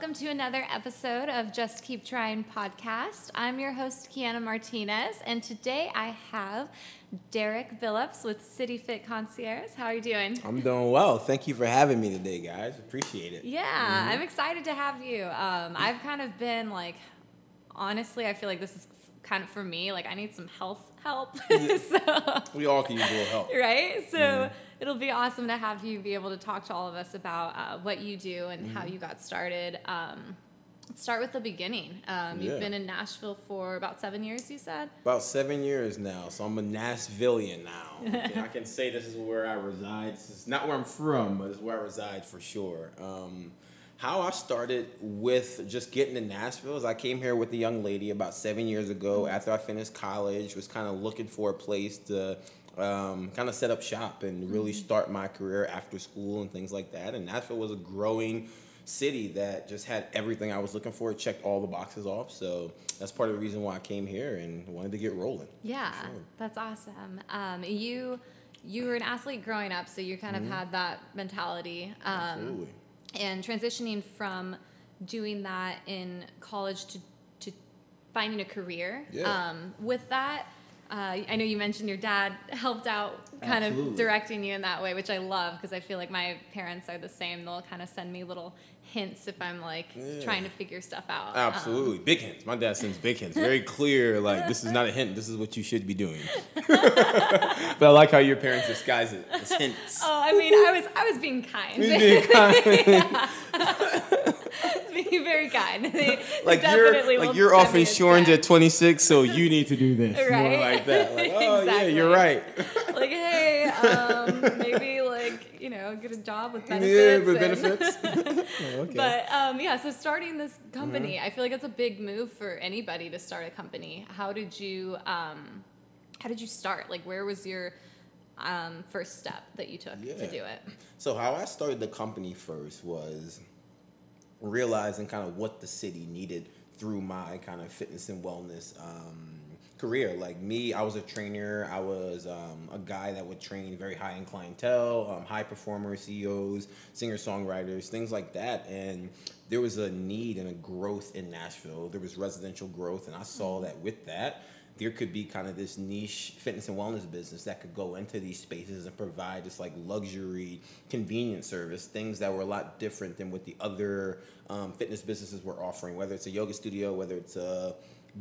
welcome to another episode of Just Keep Trying podcast. I'm your host, Kiana Martinez, and today I have Derek Billups with City Fit Concierge. How are you doing? I'm doing well. Thank you for having me today, guys. Appreciate it. Yeah, mm-hmm. I'm excited to have you. Um, I've kind of been like, honestly, I feel like this is kind of for me. Like, I need some health help. so, we all can use a little help. Right? So, mm-hmm it'll be awesome to have you be able to talk to all of us about uh, what you do and mm-hmm. how you got started. Um, let's start with the beginning. Um, you've been in Nashville for about seven years, you said? About seven years now. So I'm a Nashvilleian now. I can say this is where I reside. This is not where I'm from, but it's where I reside for sure. Um, how I started with just getting to Nashville is I came here with a young lady about seven years ago mm-hmm. after I finished college, was kind of looking for a place to um, kind of set up shop and really mm-hmm. start my career after school and things like that. And Nashville was a growing city that just had everything I was looking for. It checked all the boxes off. So that's part of the reason why I came here and wanted to get rolling. Yeah, sure. that's awesome. Um, you you were an athlete growing up, so you kind of mm-hmm. had that mentality. Um, Absolutely. And transitioning from doing that in college to to finding a career. Yeah. Um, with that uh, I know you mentioned your dad helped out kind Absolutely. of directing you in that way, which I love because I feel like my parents are the same. They'll kind of send me little hints if I'm like yeah. trying to figure stuff out. Absolutely. Um, big hints. My dad sends big hints. Very clear, like, this is not a hint. This is what you should be doing. but I like how your parents disguise it as hints. Oh, I mean, I was I was being kind. Being kind. be very kind. They like you're like you're off insurance at 26, so you need to do this. Right. More like that. Like, oh exactly. yeah, you're right. like hey, um, maybe like you know get a job with benefits. Yeah, with benefits. oh, okay. But um, yeah, so starting this company, mm-hmm. I feel like it's a big move for anybody to start a company. How did you um, how did you start? Like where was your um, first step that you took yeah. to do it? So how I started the company first was realizing kind of what the city needed through my kind of fitness and wellness um, career. Like me, I was a trainer. I was um, a guy that would train very high end clientele, um, high performers, CEOs, singer songwriters, things like that. And there was a need and a growth in Nashville. There was residential growth, and I saw mm-hmm. that with that there could be kind of this niche fitness and wellness business that could go into these spaces and provide this like luxury convenience service things that were a lot different than what the other um, fitness businesses were offering whether it's a yoga studio whether it's a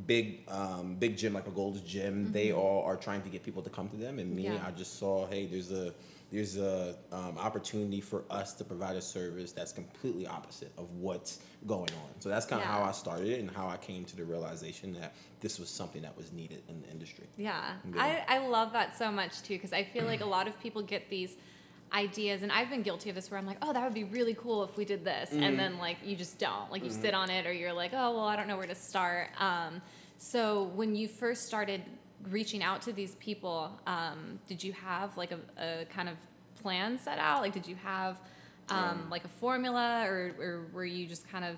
big um, big gym like a gold's gym mm-hmm. they all are trying to get people to come to them and me yeah. i just saw hey there's a there's a um, opportunity for us to provide a service that's completely opposite of what's going on. So that's kind of yeah. how I started it and how I came to the realization that this was something that was needed in the industry. Yeah, yeah. I, I love that so much too because I feel like a lot of people get these ideas and I've been guilty of this where I'm like, oh, that would be really cool if we did this, mm-hmm. and then like you just don't. Like you mm-hmm. sit on it or you're like, oh, well, I don't know where to start. Um, so when you first started reaching out to these people, um, did you have like a, a, kind of plan set out? Like, did you have um, like a formula, or, or were you just kind of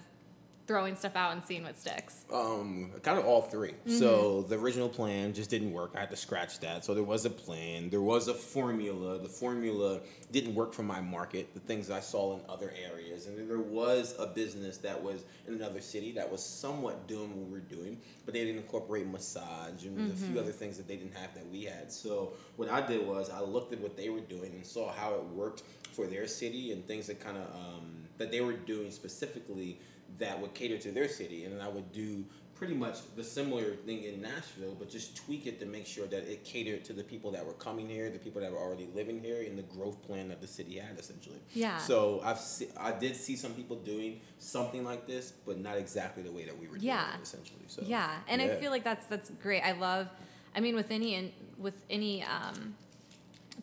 throwing stuff out and seeing what sticks? Um, kind of all 3 mm-hmm. So the original plan just didn't work. I had to scratch that. So there was a plan. There was a formula. The formula didn't work for my market. The things I saw in other areas, and then there was a business that was in another city that was somewhat doing what we were doing, but they didn't incorporate massage and mm-hmm. a few mm-hmm. other things that they didn't have that we had. So what I did was I looked at what they were doing and saw how it worked for their city and things that kind of um, that they were doing specifically that would cater to their city, and then I would do pretty much the similar thing in Nashville, but just tweak it to make sure that it catered to the people that were coming here, the people that were already living here, in the growth plan that the city had essentially. Yeah. So I've se- I did see some people doing something like this, but not exactly the way that we were doing yeah. it essentially. So yeah, and yeah. I feel like that's that's great. I love. I mean, with any with any um,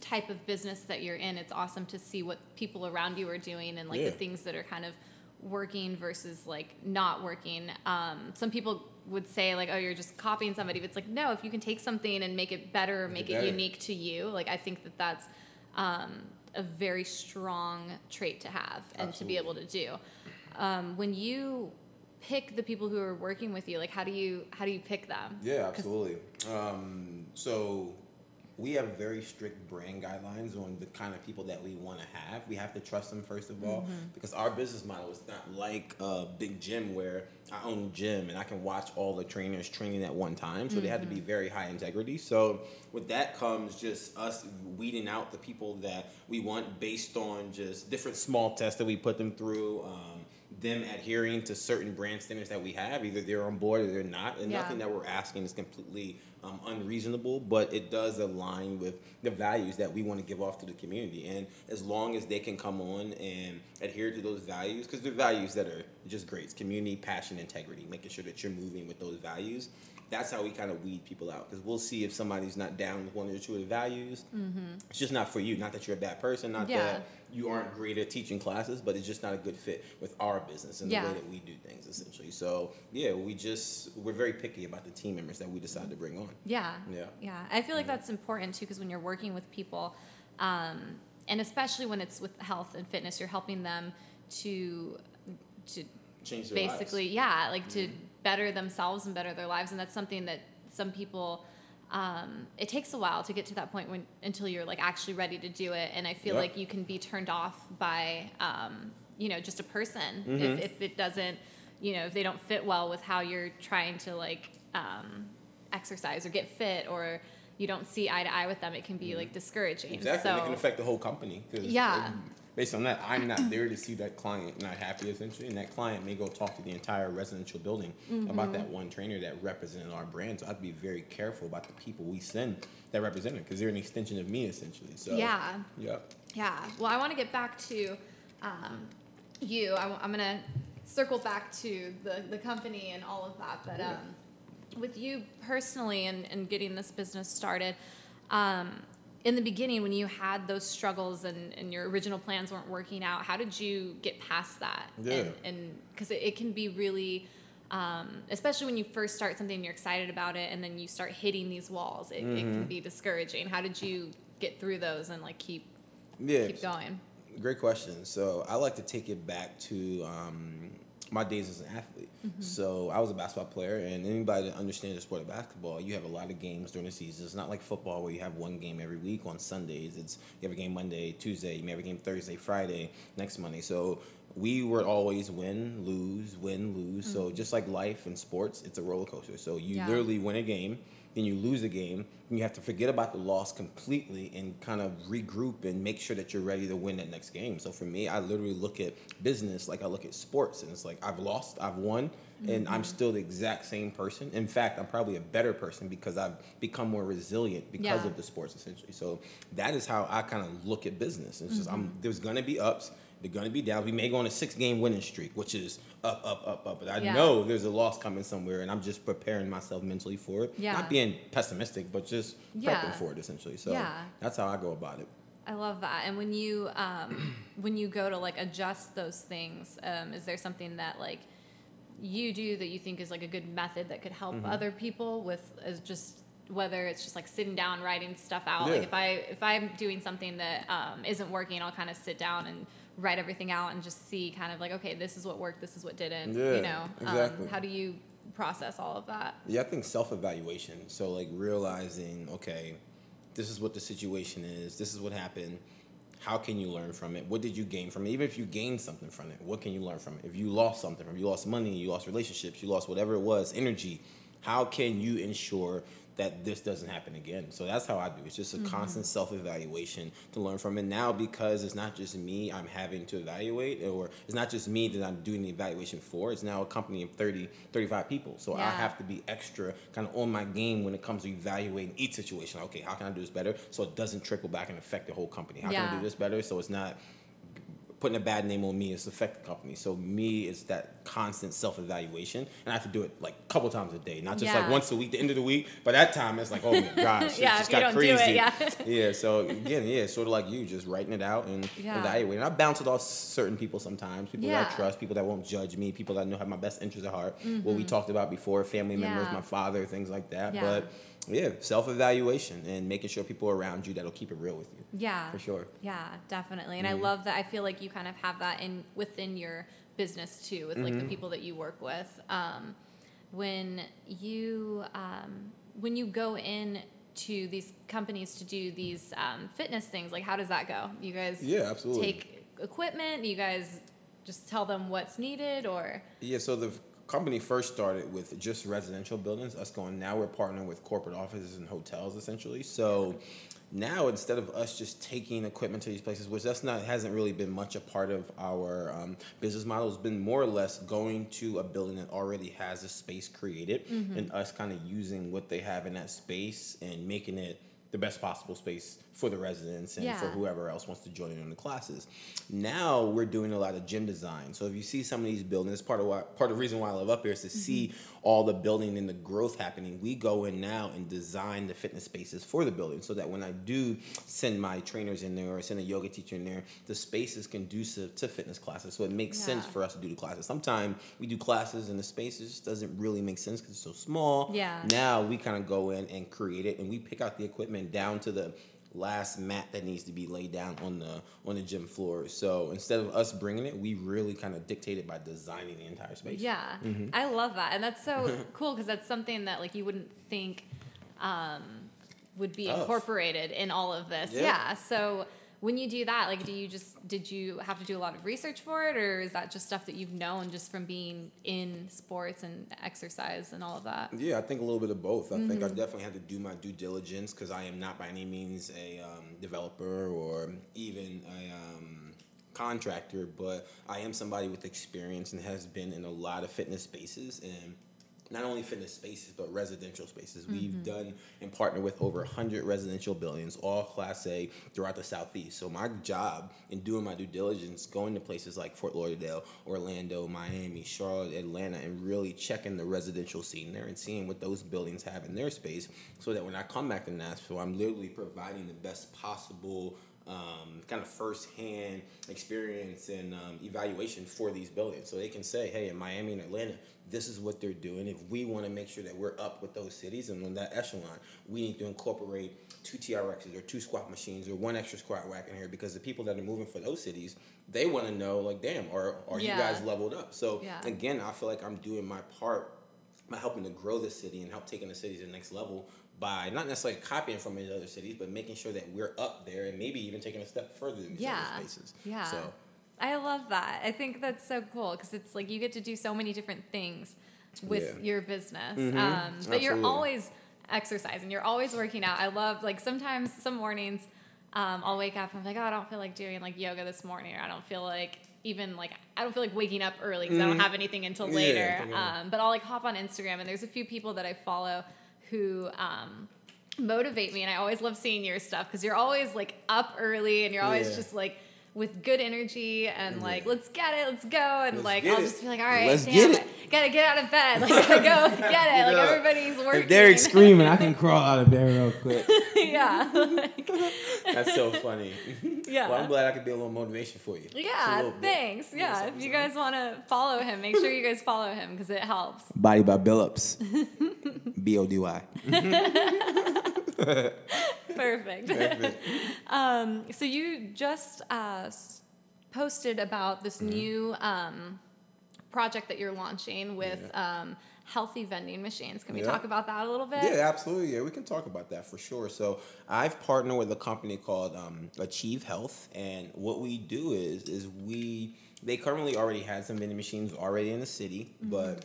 type of business that you're in, it's awesome to see what people around you are doing and like yeah. the things that are kind of working versus like not working. Um, some people would say like, oh, you're just copying somebody, but it's like, no, if you can take something and make it better, make, it, unique to you, like I think that that's um, a very strong trait to have and Absolutely. to be able to do. Um, when you pick the people who are working with you, like how do you how do you pick them? Yeah, absolutely. Um, so we have very strict brand guidelines on the kind of people that we want to have. We have to trust them first of all, Mm-hmm. because our business model is not like a big gym where I own a gym and I can watch all the trainers training at one time. So they have to Mm-hmm. be very high integrity. So with that comes just us weeding out the people that we want based on just different small tests that we put them through. Um, them adhering to certain brand standards that we have, either they're on board or they're not, and Yeah. nothing that we're asking is completely um, unreasonable, but it does align with the values that we want to give off to the community. And as long as they can come on and adhere to those values, because they're values that are just great it's community, passion, integrity, making sure that you're moving with those values. That's how we kind of weed people out because we'll see if somebody's not down with one or two of the values. It's just not for you. Not that you're a bad person, not Yeah. that you aren't great at teaching classes, but it's just not a good fit with our business and Yeah. the way that we do things, essentially. So yeah, we just we're very picky about the team members that we decide to bring on. Yeah. Yeah. Yeah. I feel like that's important too because when you're working with people, um, and especially when it's with health and fitness, you're helping them to to Change their basically lives. yeah like to better themselves and better their lives and that's something that some people um, it takes a while to get to that point when until you're like actually ready to do it and i feel Yep. like you can be turned off by um, you know just a person Mm-hmm. if, if it doesn't you know if they don't fit well with how you're trying to like um, exercise or get fit or you don't see eye to eye with them it can be like discouraging Mm-hmm. Exactly, so it can affect the whole company. Yeah. Based on that, I'm not there to see that client not happy, essentially, and that client may go talk to the entire residential building Mm-hmm. about that one trainer that represented our brand. So I have to be very careful about the people we send that represent it, because they're an extension of me, essentially. So yeah yeah, Yeah. Well, I want to get back to um, you. I, am going to circle back to the, the company and all of that. But um, with you personally and, and getting this business started, um, in the beginning, when you had those struggles and, and your original plans weren't working out, how did you get past that? Yeah. And because it, it can be really, um, especially when you first start something and you're excited about it and then you start hitting these walls, it, it Mm-hmm. can be discouraging. How did you get through those and like keep Yeah. keep going. Great question. So I like to take it back to um, my days as an athlete. Mm-hmm. So I was a basketball player, and anybody that understands the sport of basketball, you have a lot of games during the season. It's not like football where you have one game every week on Sundays. It's you have a game Monday, Tuesday, you may have a game Thursday, Friday, next Monday. So we were always win, lose, win, lose. So mm-hmm. just like life and sports, it's a roller coaster. So you Yeah. literally win a game, then you lose a game, and you have to forget about the loss completely and kind of regroup and make sure that you're ready to win that next game. So for me, I literally look at business like I look at sports, and it's like I've lost, I've won, and I'm mm-hmm. still the exact same person. In fact, I'm probably a better person because I've become more resilient because Yeah. of the sports essentially. So that is how I kind of look at business. It's just I'm mm-hmm. there's gonna be ups. They're gonna be down. We may go on a six game winning streak, which is up, up, up, up. But I Yeah. know there's a loss coming somewhere, and I'm just preparing myself mentally for it. Yeah. Not being pessimistic, but just Yeah. prepping for it essentially. So Yeah. that's how I go about it. I love that. And when you um, when you go to like adjust those things, um, is there something that like you do that you think is like a good method that could help Mm-hmm. other people with as just whether it's just like sitting down writing stuff out like if i if i'm doing something that um, isn't working i'll kind of sit down and write everything out and just see kind of like okay this is what worked this is what didn't Yeah, you know exactly. um, how do you process all of that Yeah, I think self evaluation. So like realizing, okay, this is what the situation is. This is what happened. How can you learn from it? What did you gain from it? Even if you gained something from it, what can you learn from it? If you lost something from it, you lost money, you lost relationships, you lost whatever it was, energy. How can you ensure that this doesn't happen again? So that's how I do. It's just a mm-hmm. constant self evaluation to learn from it. Now because it's not just me I'm having to evaluate, or it's not just me that I'm doing the evaluation for. It's now a company of 30, 35 people. So I have to be extra kind of on my game when it comes to evaluating each situation. Okay, how can I do this better so it doesn't trickle back and affect the whole company? How can I do this better so it's not putting a bad name on me, it's affect the company. So me, it's that constant self evaluation, and I have to do it like a couple times a day, not just Yeah. like once a week, the end of the week. But that time, it's like, oh my gosh, Yeah, just if you got do it, crazy. yeah. yeah. So again, yeah, sort of like you, just writing it out and Yeah. evaluating. I bounce it off certain people sometimes, people that Yeah. Mm-hmm. I trust, people that won't judge me, people that know have my best interests at heart. What we talked about before, family members, my father, things like that. Yeah. But yeah, self evaluation and making sure people around you that'll keep it real with you. yeah For sure. Yeah, definitely. And Mm-hmm. I love that. I feel like you kind of have that in within your business too, with like Mm-hmm. the people that you work with. Um, when you um, when you go in to these companies to do these um, fitness things? Like, how does that go? You guys Yeah, absolutely. take equipment. You guys just tell them what's needed, or Yeah, so the company first started with just residential buildings. Us going now we're partnering with corporate offices and hotels essentially. So now instead of us just taking equipment to these places, which that's not hasn't really been much a part of our um, business model, it's been more or less going to a building that already has a space created and us kind of using what they have in that space and making it the best possible space for the residents and for whoever else wants to join in on the classes. Now we're doing a lot of gym design. So if you see some of these buildings, part of why part of the reason why I live up here is to see mm-hmm. All the building and the growth happening. We go in now and design the fitness spaces for the building so that when I do send my trainers in there or send a yoga teacher in there, the space is conducive to fitness classes. So it makes sense for us to do the classes. Sometimes we do classes and the space just doesn't really make sense because it's so small. Yeah. Now we kind of go in and create it and we pick out the equipment down to the last mat that needs to be laid down on the on the gym floor. So instead of us bringing it, we really kind of dictated by designing the entire space. yeah, Mm-hmm. I love that, and that's so cool because that's something that like you wouldn't think um, would be Tough. incorporated in all of this. Yeah. Yeah. So when you do that, like, do you just did you have to do a lot of research for it, or is that just stuff that you've known just from being in sports and exercise and all of that? Yeah, I think a little bit of both. I think I definitely had to do my due diligence because I am not by any means a um, developer or even a um, contractor, but I am somebody with experience and has been in a lot of fitness spaces and not only fitness spaces but residential spaces. We've mm-hmm. done and partnered with over 100 residential buildings, all Class A throughout the Southeast. So my job in doing my due diligence, going to places like Fort Lauderdale, Orlando, Miami, Charlotte, Atlanta, and really checking the residential scene there and seeing what those buildings have in their space, so that when I come back to Nashville, I'm literally providing the best possible um, kind of firsthand experience and um, evaluation for these buildings. So they can say, hey, in Miami and Atlanta, this is what they're doing. If we want to make sure that we're up with those cities and on that echelon, we need to incorporate two TRXs or two squat machines or one extra squat rack in here because the people that are moving for those cities, they want to know, like, damn, are, are Yeah. you guys leveled up? So Yeah. again, I feel like I'm doing my part by helping to grow the city and help taking the city to the next level by not necessarily copying from the other cities, but making sure that we're up there and maybe even taking a step further in these Yeah. other spaces. Yeah. So I love that. I think that's so cool because it's like you get to do so many different things with Yeah. your business. Mhm. Um, but you're always exercising. You're always working out. I love like sometimes some mornings um, I'll wake up and I'm like, oh, I don't feel like doing like yoga this morning, or I don't feel like even like I don't feel like waking up early because I don't Mhm. have anything until Yeah, later. yeah. Um, but I'll like hop on Instagram and there's a few people that I follow who. Um, motivate me and I always love seeing your stuff because you're always like up early and you're always Yeah. just like with good energy and like let's get it, let's go and Let's like I'll it. just be like, all right, Let's damn get it. it. Gotta get out of bed, like gotta go get it. Like everybody's working. if Derek's screaming, I can crawl out of bed real quick. yeah, like, That's so funny. Yeah. Well, I'm glad I could be a little motivation for you. Yeah. little bit. Thanks. Yeah, if you guys want to follow him, make sure you guys follow him because it helps. Body by Billups. B O D Y. Perfect. um, so you just uh, posted about this Mm-hmm. new um, project that you're launching with um, healthy vending machines. Can we Yeah. talk about that a little bit? Yeah, absolutely. Yeah, we can talk about that for sure. So I've partnered with a company called um, Achieve Health, and what we do is is we they currently already had some vending machines already in the city, but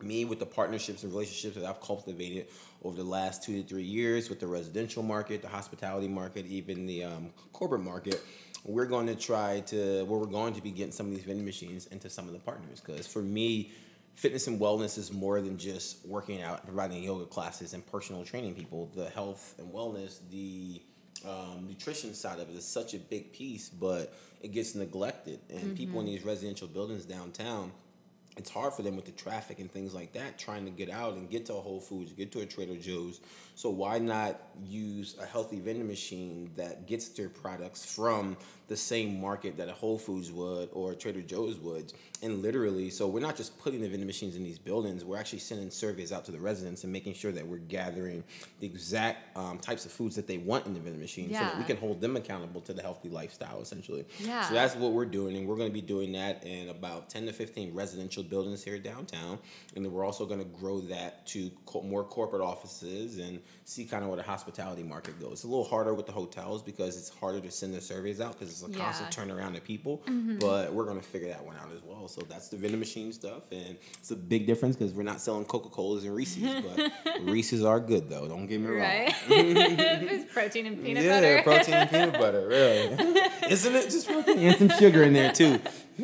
me with the partnerships and relationships that I've cultivated over the last two to three years with the residential market, the hospitality market, even the um, corporate market, we're going to try to, well, we're going to be getting some of these vending machines into some of the partners. Because for me, fitness and wellness is more than just working out, providing yoga classes, and personal training people. The health and wellness, the um, nutrition side of it is such a big piece, but it gets neglected. And people in these residential buildings downtown, it's hard for them with the traffic and things like that, trying to get out and get to a Whole Foods, get to a Trader Joe's. So why not use a healthy vending machine that gets their products from the same market that a Whole Foods would or a Trader Joe's would? And literally, so we're not just putting the vending machines in these buildings, we're actually sending surveys out to the residents and making sure that we're gathering the exact um, types of foods that they want in the vending machine so that we can hold them accountable to the healthy lifestyle essentially. Yeah. So that's what we're doing, and we're going to be doing that in about 10 to 15 residential buildings here downtown, and then we're also going to grow that to co- more corporate offices and see kind of where the hospitality market goes. It's a little harder with the hotels because it's harder to send the surveys out because it's a constant turnaround of people. Mm-hmm. But we're going to figure that one out as well. So that's the vending machine stuff, and it's a big difference because we're not selling Coca Colas and Reese's, but Reese's are good though. Don't get me wrong. Right? it's protein and peanut butter. yeah, protein and peanut butter, really. Isn't it just protein and some sugar in there too? So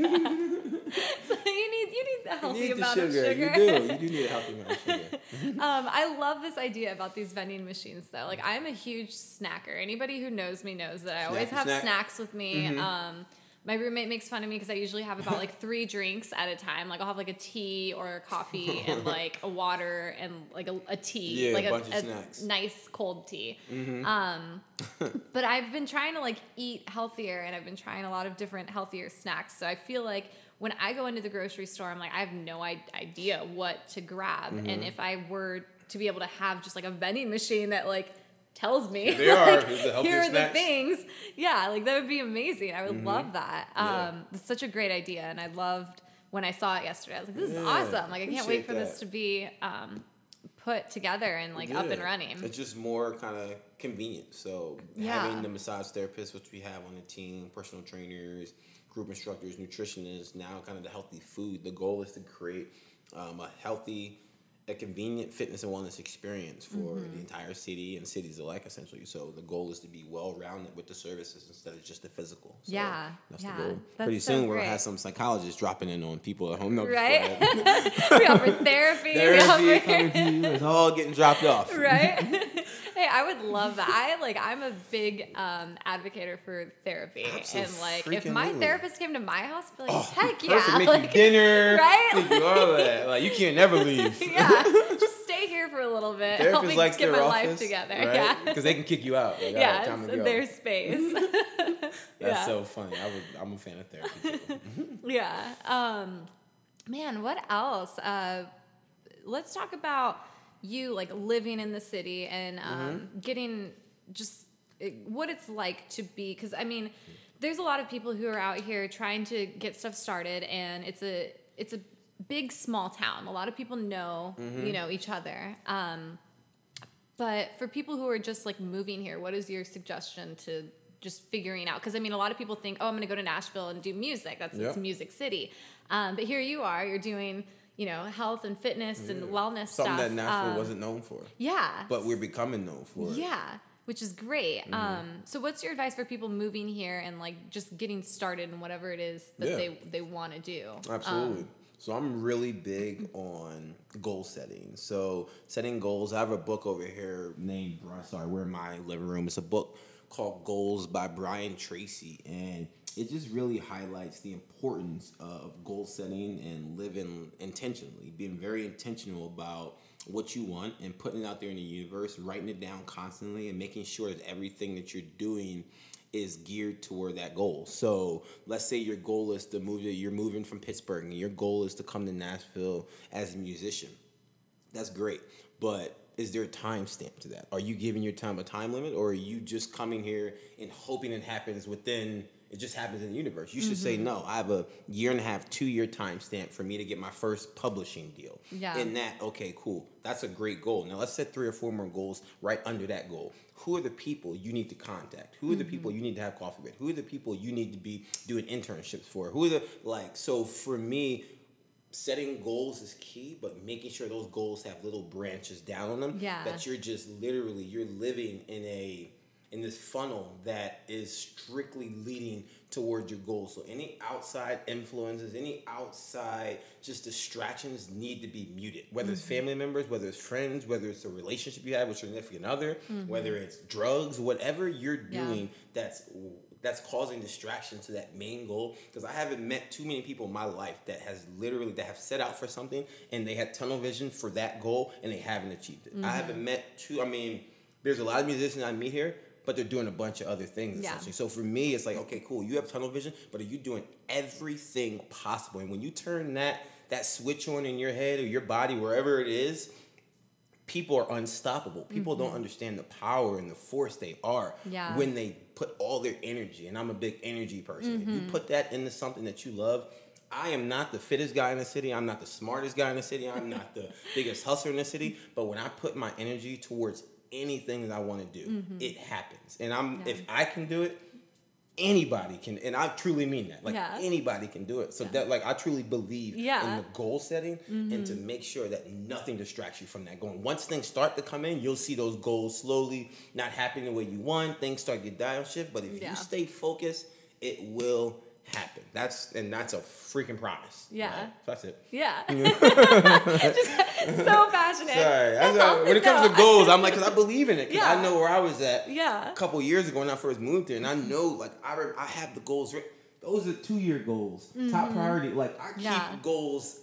you need you need a healthy You need the amount sugar. of sugar. You do. You do need a healthy amount of sugar. Um, I love this idea about these vending machines, though. Like, I'm a huge snacker. Anybody who knows me knows that I always Snacky have snack. snacks with me. Mm-hmm. Um, my roommate makes fun of me because I usually have about like three drinks at a time. Like, I'll have like a tea or a coffee and like a water and like a, a tea, Yeah, like a bunch of snacks. Mm-hmm. nice cold tea. Um, but I've been trying to like eat healthier and I've been trying a lot of different healthier snacks. So I feel like when I go into the grocery store, I'm like, I have no idea what to grab. Mm-hmm. And if I were to be able to have just like a vending machine that like tells me They are. like, the here are the things. Yeah, like that would be amazing. I would love that. Mm-hmm. Yeah. Um, it's such a great idea. And I loved when I saw it yesterday. I was like, this is Yeah, awesome. Like I can't wait for this to be um, put together and like up and running. It's just more kind of convenient. So Yeah. having the massage therapists, which we have on the team, personal trainers, group instructors, nutritionists, now kind of the healthy food. The goal is to create um, a healthy, a convenient fitness and wellness experience for Mm-hmm. the entire city and cities alike, essentially. So the goal is to be well rounded with the services instead of just the physical. So Yeah, that's yeah, the goal. that's Pretty so soon we'll great. have some psychologists dropping in on people at home. No, Right? we offer therapy. we Therapy offer- coming to you. It's all getting dropped off. right? hey, I would love that. I like I'm a big um advocate for therapy. and like if my therapist came to my house, I'd be like, Oh, heck yeah. Make like, dinner. right? Make you all that. Like you can't never leave. yeah. Just stay here for a little bit. Help me likes get their my office, life together. right? Yeah. Because they can kick you out. Like, yeah, right, it's their space. That's yeah. so funny. I would, I'm a fan of therapy. Yeah. Um, man, what else? Uh, let's talk about you like living in the city and um, getting just uh, what it's like to be. Because I mean, there's a lot of people who are out here trying to get stuff started, and it's a it's a big small town. A lot of people know you know each other. Um, but for people who are just like moving here, what is your suggestion to just figuring out? Because I mean, a lot of people think, oh, I'm going to go to Nashville and do music. That's it's Music City. Um, but here you are, you're doing, you know, health and fitness and wellness stuff. Something stuff. that Nashville Um, wasn't known for, Yeah. but we're becoming known for. yeah, which is great. Mm-hmm. Um, so what's your advice for people moving here and like just getting started in whatever it is that Yeah. they they want to do? Absolutely. Um, so I'm really big on goal setting. So setting goals. I have a book over here named. Sorry, we're in my living room. It's a book called Goals by Brian Tracy, and it just really highlights the importance of goal setting and living intentionally, being very intentional about what you want and putting it out there in the universe, writing it down constantly, and making sure that everything that you're doing is geared toward that goal. So let's say your goal is to move. You're moving from Pittsburgh, and your goal is to come to Nashville as a musician. That's great, but is there a time stamp to that? Are you giving your time a time limit, or are you just coming here and hoping it happens within? It just happens in the universe. You should say mm-hmm. no. I have a year and a half, two year time stamp for me to get my first publishing deal. Yeah. In that, okay, cool. That's a great goal. Now let's set three or four more goals right under that goal. Who are the people you need to contact? Who are the people mm-hmm. you need to have coffee with? Who are the people you need to be doing internships for? Who are the like? So for me, setting goals is key, but making sure those goals have little branches down on them. Yeah. That you're just literally you're living in a in this funnel that is strictly leading towards your goal. So any outside influences, any outside just distractions need to be muted. Whether it's mm-hmm. family members, whether it's friends, whether it's a relationship you have with your significant other, mm-hmm. whether it's drugs, whatever you're Yeah. doing that's that's causing distraction to that main goal because i haven't met too many people in my life that has literally that have set out for something and they had tunnel vision for that goal and they haven't achieved it i mm-hmm. haven't met two i mean there's a lot of musicians i meet here but they're doing a bunch of other things Yeah. essentially so for me it's like okay cool you have tunnel vision but are you doing everything possible and when you turn that that switch on in your head or your body wherever it is people are unstoppable. People don't mm-hmm. understand the power and the force they are Yeah. when they put all their energy. And I'm a big energy person. If you mm-hmm. put that into something that you love, I am not the fittest guy in the city. I'm not the smartest guy in the city. I'm not the biggest hustler in the city. But when I put my energy towards anything that I want to do, mm-hmm. it happens. And I'm yeah. if I can do it, anybody can and i truly mean that like yeah. anybody can do it so yeah. that like i truly believe yeah. in the goal setting mm-hmm. and to mm-hmm. make sure that nothing distracts you from that going once things start to come in you'll see those goals slowly not happening the way you want things start to get downshift but if you stay focused it will happen. That's and that's a freaking promise. Yeah. That's it. Yeah. Just so passionate. Sorry. That's when it comes to goals, I'm like, cause I believe in it. Cause yeah. I know where I was at. Yeah. A couple years ago when I first moved there, and I know like I I have the goals. Those are two year goals, mm-hmm. top priority. Like I keep yeah. goals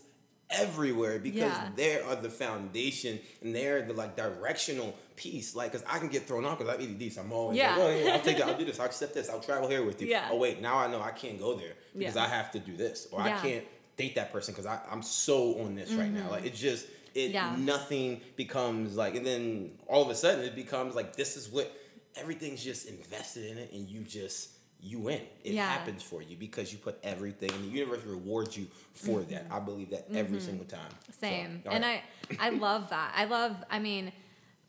everywhere because yeah. they are the foundation and they're the like directional piece. Like, cause I can get thrown off because I'm ADD, so I'm always yeah. like, oh yeah, I'll take that, I'll do this, I'll accept this, I'll travel here with you. Yeah. Oh wait, now I know I can't go there because yeah. I have to do this, or I can't date that person because I'm so on this mm-hmm. right now. Mm-hmm. Like it just it nothing becomes like, and then all of a sudden it becomes like this is what everything's just invested in it, and you just you win. It yeah. happens for you because you put everything, and the universe rewards you for mm-hmm. that. I believe that every mm-hmm. single time. Same, so, and I, I love that. I love. I mean,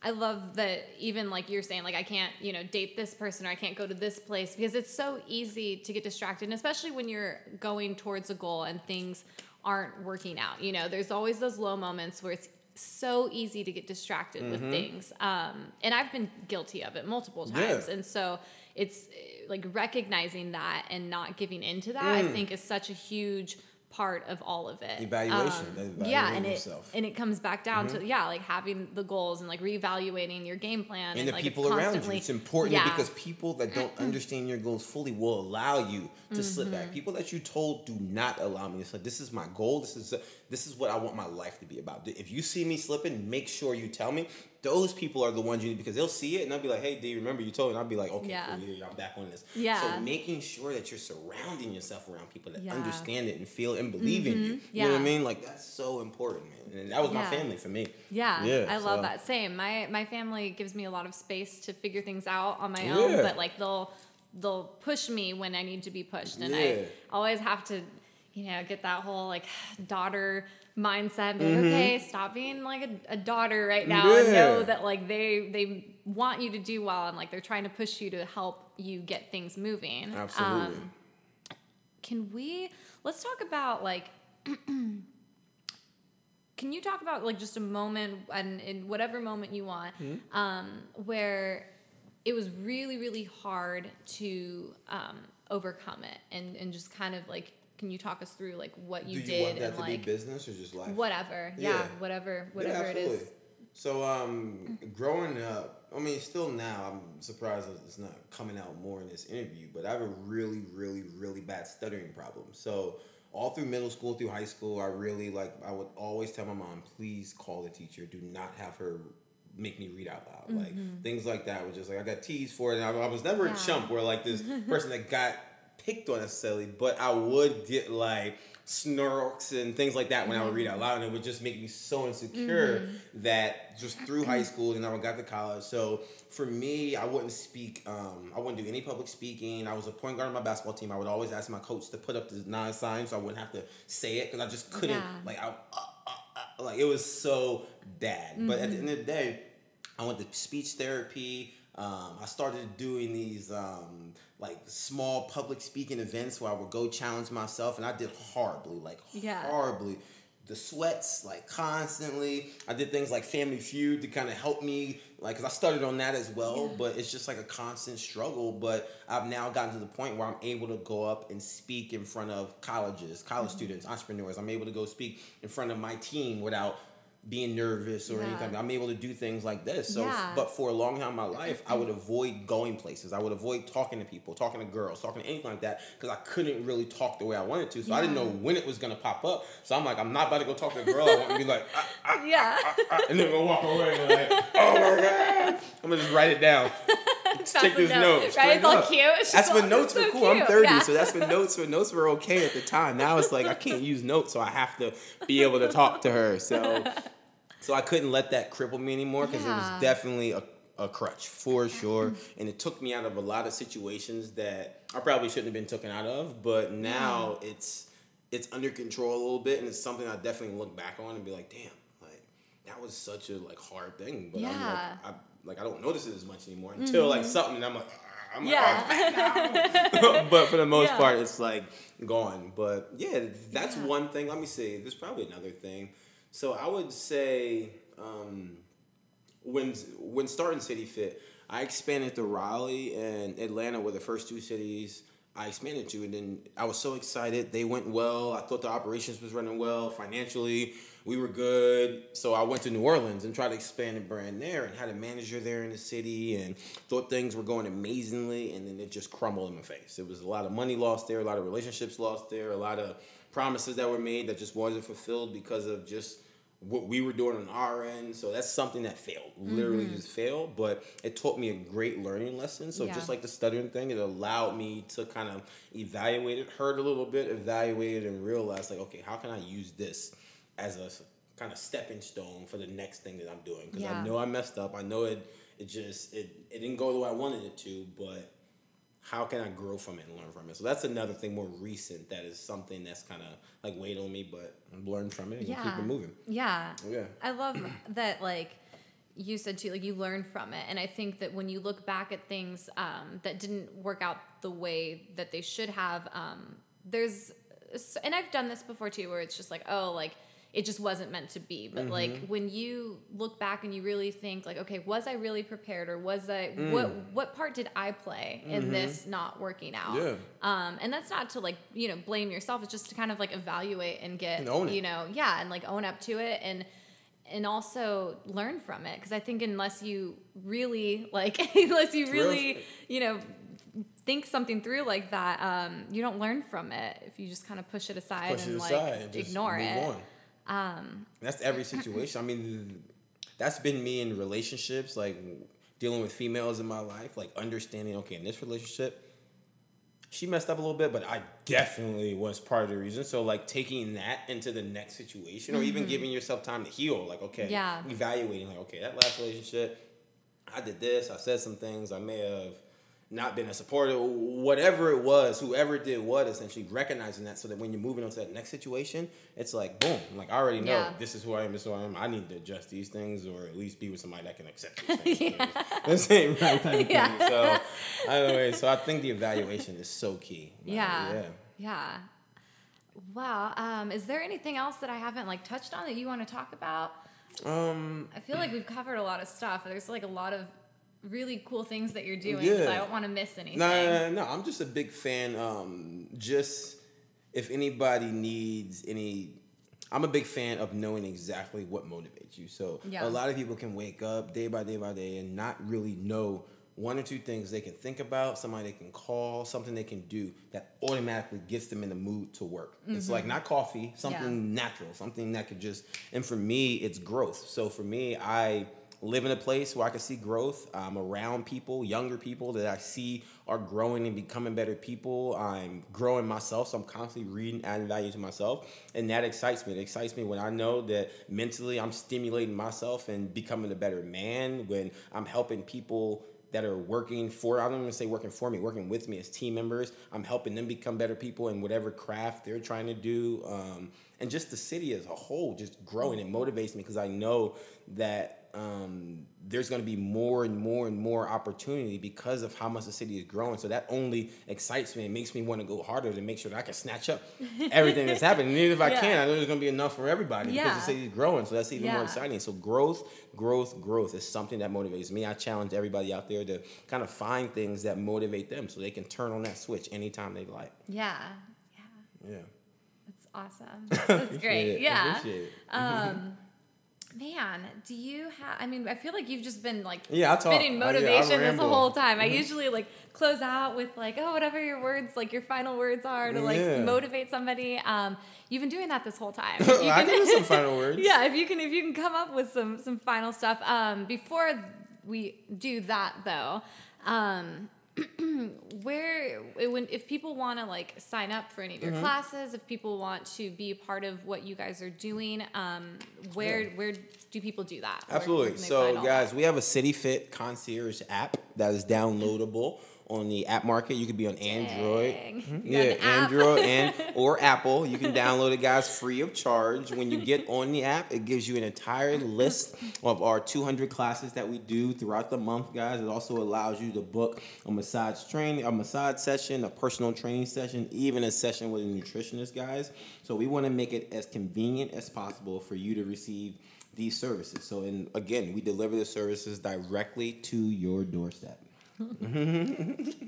I love that. Even like you're saying, like I can't, you know, date this person or I can't go to this place because it's so easy to get distracted, and especially when you're going towards a goal and things aren't working out. You know, there's always those low moments where it's so easy to get distracted mm-hmm. with things. Um, and I've been guilty of it multiple times. Yeah. And so it's like recognizing that and not giving into that, mm. I think is such a huge part of all of it. Evaluation. Um, yeah, and it and it comes back down mm-hmm. to yeah, like having the goals and like reevaluating your game plan and, and the like people around you. It's important yeah. because people that don't understand your goals fully will allow you to mm-hmm. slip back. Mm-hmm. People that you told do not allow me to slip. This is my goal. This is this is what I want my life to be about. If you see me slipping, make sure you tell me those people are the ones you need because they'll see it and they'll be like, "Hey, do you remember you told?" me? And I'll be like, "Okay, yeah. cool, yeah, I'm back on this." Yeah. So making sure that you're surrounding yourself around people that yeah. understand it and feel and believe mm-hmm. in you. Yeah. You know what I mean? Like that's so important, man. And that was yeah. my family for me. Yeah. Yeah. I love that. Same. My my family gives me a lot of space to figure things out on my own, but like they'll they'll push me when I need to be pushed, and I always have to you know, get that whole like daughter mindset like, mm-hmm. okay, stop being like a, a daughter right now yeah. and know that like they they want you to do well and like they're trying to push you to help you get things moving. Absolutely. Um, can we let's talk about like can you talk about like just a moment and in whatever moment you want mm-hmm. um, where it was really really hard to um, overcome it and and just kind of like can you talk us through like what you, you did want that and to like be business or just life? Whatever. Yeah, yeah. whatever whatever yeah, it is. So um growing up, I mean still now I'm surprised it's not coming out more in this interview, but I have a really really really bad stuttering problem. So all through middle school through high school, I really like I would always tell my mom, please call the teacher. Do not have her make me read out loud. Mm-hmm. Like things like that was just like I got teased for it. And I, I was never yeah. a chump where like this person that got picked on necessarily, but I would get like snarks and things like that when mm-hmm. I would read out loud, and it would just make me so insecure mm-hmm. that just through high school and then I got to college. So for me, I wouldn't speak. Um, I wouldn't do any public speaking. I was a point guard on my basketball team. I would always ask my coach to put up the non sign so I wouldn't have to say it because I just couldn't. Yeah. Like I, uh, uh, uh, like it was so bad. Mm-hmm. But at the mm-hmm. end of the day, I went to speech therapy. Um, I started doing these. Um, like small public speaking events where I would go challenge myself, and I did horribly, like yeah. horribly. The sweats, like constantly. I did things like Family Feud to kind of help me, like, cause I started on that as well. Yeah. But it's just like a constant struggle. But I've now gotten to the point where I'm able to go up and speak in front of colleges, college mm-hmm. students, entrepreneurs. I'm able to go speak in front of my team without being nervous or yeah. anything. I'm able to do things like this. So, yeah. but for a long time in my life, I would avoid going places. I would avoid talking to people, talking to girls, talking to anything like that because I couldn't really talk the way I wanted to. So yeah. I didn't know when it was gonna pop up. So I'm like, I'm not about to go talk to a girl. I want to be like, ah, ah, yeah, ah, and then go walk away and like, oh my god, I'm gonna just write it down. Take this note. note right? It's all cute. It's that's when notes were so cool. Cute. I'm 30, so that's when notes were notes were okay at the time. Now it's like I can't use notes, so I have to be able to talk to her. So so I couldn't let that cripple me anymore because yeah. it was definitely a, a crutch for sure. and it took me out of a lot of situations that I probably shouldn't have been taken out of. But now yeah. it's it's under control a little bit, and it's something I definitely look back on and be like, damn, like that was such a like hard thing. But I'm Yeah. like, I like I don't notice it as much anymore until like something, and I'm like. "Ah," I'm like, Yeah. "Oh, now." but for the most Yeah. part, it's like gone. But yeah, that's Yeah. one thing. Let me see. There's probably another thing. So I would say um, when when starting City Fit, I expanded to Raleigh and Atlanta were the first two cities I expanded to, and then I was so excited. They went well. I thought the operations was running well financially. We were good, so I went to New Orleans and tried to expand the brand there, and had a manager there in the city, and thought things were going amazingly, and then it just crumbled in my face. It was a lot of money lost there, a lot of relationships lost there, a lot of promises that were made that just wasn't fulfilled because of just what we were doing on our end. So that's something that failed, literally mm-hmm. just failed. But it taught me a great learning lesson. So Yeah. just like the stuttering thing, it allowed me to kind of evaluate it, hurt a little bit, evaluate it, and realize like, okay, how can I use this as a kind of stepping stone for the next thing that I'm doing? Because Yeah. I know I messed up. I know it. It just it it didn't go the way I wanted it to, but how can I grow from it and learn from it? So that's another thing more recent that is something that's kind of like weighed on me, but I've from it and keep Yeah. it moving. Yeah. Yeah. I love that like you said too, like you learn from it. And I think that when you look back at things um, that didn't work out the way that they should have, um, there's and I've done this before too, where it's just like, oh, like it just wasn't meant to be. But like Mm-hmm. when you look back and you really think like, okay, was I really prepared or was I Mm. what what part did I play in this not working out? Mm-hmm. Yeah. Um, and that's not to like, you know, blame yourself. It's just to kind of like evaluate and get, And you know, yeah, and like own up to it and and also learn from it because I think unless you really like unless you really you know think something through like that um, you don't learn from it if you just kind of push it aside Push and it like aside and just ignore it on. Um, that's every situation. I mean, that's been me in relationships, like dealing with females in my life, like understanding. Okay, in this relationship, she messed up a little bit, but I definitely was part of the reason. So like taking that into the next situation, or even giving yourself time to heal. Like okay, Mm-hmm. Yeah. evaluating. Like okay, that last relationship, I did this. I said some things. I may have not been a supporter, whatever it was, whoever did what, essentially recognizing that, so that when you're moving on to that next situation, it's like boom, like I already know Yeah. this is who I am, this is who I am. I need to adjust these things, or at least be with somebody that can accept these things. This ain't right kind of Yeah. thing. So, anyway, so I think the evaluation is so key. Like, yeah yeah. yeah wow um, is there anything else that I haven't like touched on that you want to talk about Um, I feel like we've covered a lot of stuff there's like a lot of really cool things that you're doing so Yeah. I don't want to miss anything No, no, no, no. I'm just a big fan. Um, just if anybody needs any, I'm a big fan of knowing exactly what motivates you. So Yeah. a lot of people can wake up day by day by day and not really know one or two things they can think about, somebody they can call, something they can do that automatically gets them in the mood to work. It's like not coffee, something natural, something that could just. And for me, it's growth. So for me, I live in a place where I can see growth. I'm around people, younger people that I see are growing and becoming better people. I'm growing myself, so I'm constantly reading, adding value to myself, and that excites me. It excites me when I know that mentally I'm stimulating myself and becoming a better man. When I'm helping people that are working for I don't even say working for me, working with me as team members. I'm helping them become better people in whatever craft they're trying to do. Um, and just the city as a whole, just growing. It motivates me because I know that um, there's going to be more and more and more opportunity because of how much the city is growing. So that only excites me and makes me want to go harder to make sure that I can snatch up everything that's happening. And even if I Yeah. can, I know there's going to be enough for everybody because the city is growing. So that's even more exciting. So growth, growth, growth is something that motivates me. I challenge everybody out there to kind of find things that motivate them so they can turn on that switch anytime they like. yeah yeah Yeah. That's awesome. That's great. it. Yeah. Appreciate it. Um, man, do you have? I mean, I feel like you've just been like Yeah, talk. spitting I- yeah, I motivation this. Mm-hmm. whole time. I usually like close out with like, oh, whatever your words, like your final words are to like Yeah. motivate somebody. Um, you've been doing that this whole time. If you I can- can do some final words. yeah, if you can, if you can come up with some some final stuff. Um, before we do that though, um, where when if people want to like sign up for any of your Mm-hmm. classes, if people want to be a part of what you guys are doing, um, where Yeah. where do people do that? Where- where Absolutely. So, guys, we have a City Fit concierge app that is downloadable on the app market. You could be on Android. Dang. Mhm. Yeah, an. Android and or Apple. You can download it, guys, free of charge. When you get on the app, it gives you an entire list of our 200 classes that we do throughout the month, guys. It also allows you to book a massage training, a massage session, a personal training session, even a session with a nutritionist, guys. So we want to make it as convenient as possible for you to receive these services. So, and again, we deliver the services directly to your doorstep.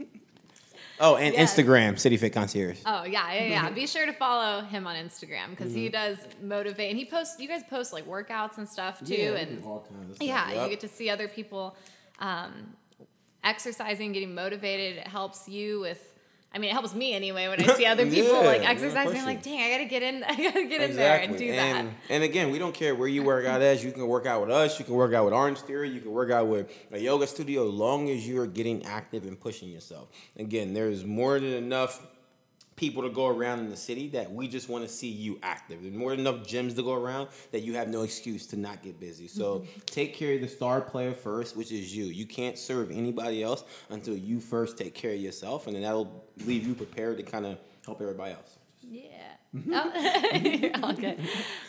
oh, and Yes. Instagram, City Fit Concierge. Oh yeah, yeah, yeah. Be sure to follow him on Instagram because he Mm-hmm. does motivate and he posts. You guys post like workouts and stuff too, Yeah, and do all kinds of stuff. yeah, Yep. you get to see other people um, exercising, getting motivated. It helps you with. I mean, it helps me anyway when I see other people Yeah, like exercising. I'm like, dang, I gotta get in. I gotta get in there and do that. And, and again, we don't care where you work out as. You can work out with us. You can work out with Orange Theory. You can work out with a yoga studio, as long as you are getting active and pushing yourself. Again, there's more than enough people to go around in the city that we just want to see you active. There's more than enough gyms to go around that you have no excuse to not get busy. So mm-hmm. take care of the star player first, which is you. You can't serve anybody else until you first take care of yourself, and then that'll leave you prepared to kind of help everybody else. Yeah. Mm-hmm. Oh, all good.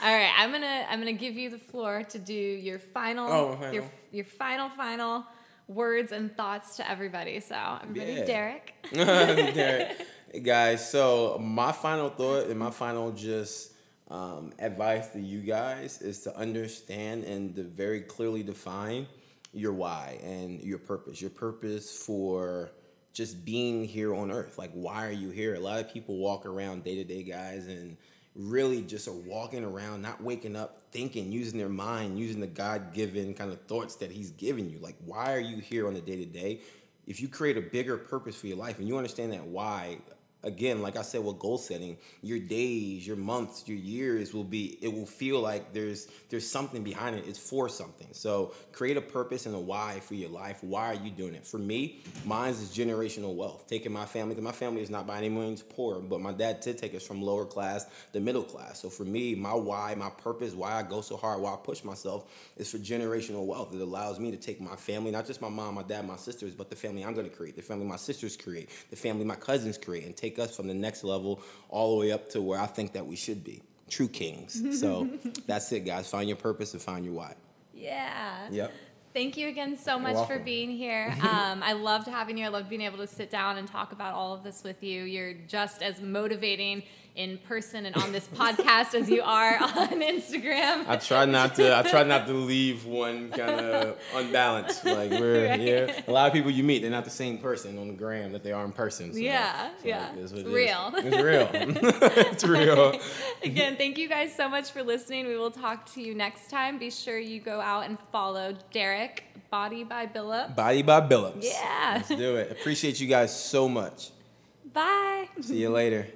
All right, I'm gonna I'm gonna give you the floor to do your final Oh, final. your your final final words and thoughts to everybody. So everybody, Yeah. Derek. There. Guys, so my final thought and my final just um, advice to you guys is to understand and to very clearly define your why and your purpose. Your purpose for just being here on earth. Like, why are you here? A lot of people walk around day to day, guys, and really just are walking around, not waking up, thinking, using their mind, using the God given kind of thoughts that He's given you. Like, why are you here on the day to day? If you create a bigger purpose for your life and you understand that why, again, like I said with goal setting, your days, your months, your years will be it will feel like there's there's something behind it. It's for something. So create a purpose and a why for your life. Why are you doing it? For me, mine is generational wealth. Taking my family, because my family is not by any means poor, but my dad did take us from lower class to middle class. So for me, my why, my purpose, why I go so hard, why I push myself is for generational wealth. It allows me to take my family, not just my mom, my dad, my sisters, but the family I'm gonna create, the family my sisters create, the family my cousins create, and take us from the next level all the way up to where I think that we should be. True kings. So that's it, guys. Find your purpose and find your why. Yeah. Yep. Thank you again so much for being here. Um, I loved having you. I loved being able to sit down and talk about all of this with you. You're just as motivating in person and on this podcast as you are on Instagram. I try not to. I try not to leave one kind of unbalanced. Like we're Right. yeah. A lot of people you meet, they're not the same person on the gram that they are in person. So, Yeah, so yeah. It's it is. real. It's real. it's real. Again, thank you guys so much for listening. We will talk to you next time. Be sure you go out and follow Derek, Body by Billup. Body by Billups. Yeah. Let's do it. Appreciate you guys so much. Bye. See you later.